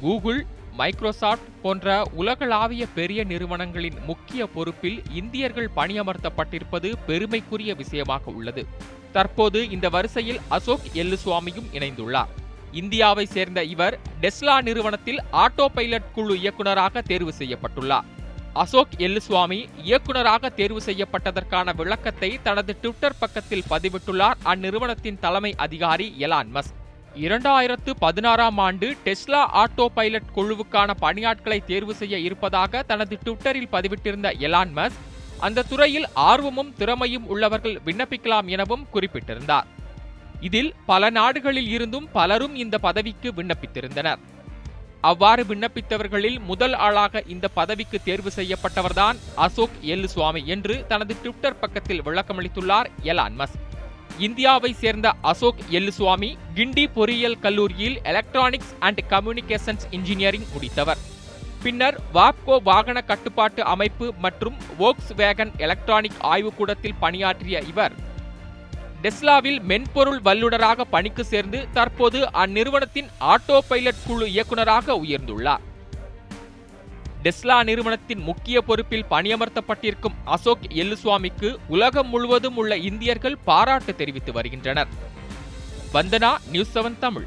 Google Microsoft போன்ற உலகளாவிய பெரிய நிறுவனங்களின் முக்கிய பொறுப்பில் இந்தியர்கள் பணியமர்த்தப்பட்டிருப்பது பெருமைக்குரிய விஷயமாக உள்ளது. தற்போது இந்த வரிசையில் அசோக் எல்லுசுவாமியும் இணைந்துள்ளார். இந்தியாவை சேர்ந்த இவர் டெஸ்லா நிறுவனத்தில் ஆட்டோ பைலட் குழு இயக்குநராக தேர்வு செய்யப்பட்டுள்ளார். அசோக் எல்லுசுவாமி இயக்குநராக தேர்வு செய்யப்பட்டதற்கான விளக்கத்தை தனது ட்விட்டர் பக்கத்தில் பதிவிட்டுள்ளார். அந்நிறுவனத்தின் தலைமை அதிகாரி எலான் மஸ்க். இரண்டாயிரத்து பதினாறாம் ஆண்டு டெஸ்லா ஆட்டோ பைலட் குழுவுக்கான பணியாட்களை தேர்வு செய்ய இருப்பதாக தனது ட்விட்டரில் பதிவிட்டிருந்த எலான்மஸ் அந்த துறையில் ஆர்வமும் திறமையும் உள்ளவர்கள் விண்ணப்பிக்கலாம் எனவும் குறிப்பிட்டிருந்தார். இதில் பல நாடுகளில் இருந்தும் பலரும் இந்த பதவிக்கு விண்ணப்பித்திருந்தனர். அவ்வாறு விண்ணப்பித்தவர்களில் முதல் ஆளாக இந்த பதவிக்கு தேர்வு செய்யப்பட்டவர்தான் அசோக் எல்லுசுவாமி என்று தனது ட்விட்டர் பக்கத்தில் விளக்கமளித்துள்ளார் எலான் மஸ்க். இந்தியாவை சேர்ந்த அசோக் எல்லுசுவாமி கிண்டி பொறியியல் கல்லூரியில் எலக்ட்ரானிக்ஸ் அண்ட் கம்யூனிகேஷன்ஸ் இன்ஜினியரிங் முடித்தவர். பின்னர் வாப்கோ வாகன கட்டுப்பாட்டு அமைப்பு மற்றும் வோக்ஸ் வேகன் எலக்ட்ரானிக் ஆய்வுக்கூடத்தில் பணியாற்றிய இவர் டெஸ்லாவில் மென்பொருள் வல்லுநராக பணிக்கு சேர்ந்து தற்போது அந்நிறுவனத்தின் ஆட்டோ பைலட் குழு இயக்குநராக உயர்ந்துள்ளார். டெஸ்லா நிறுவனத்தின் முக்கிய பொறுப்பில் பணியமர்த்தப்பட்டிருக்கும் அசோக் எல்லுசுவாமிக்கு உலகம் முழுவதும் உள்ள இந்தியர்கள் பாராட்டு தெரிவித்து வருகின்றனர். Vandana news seven Tamil.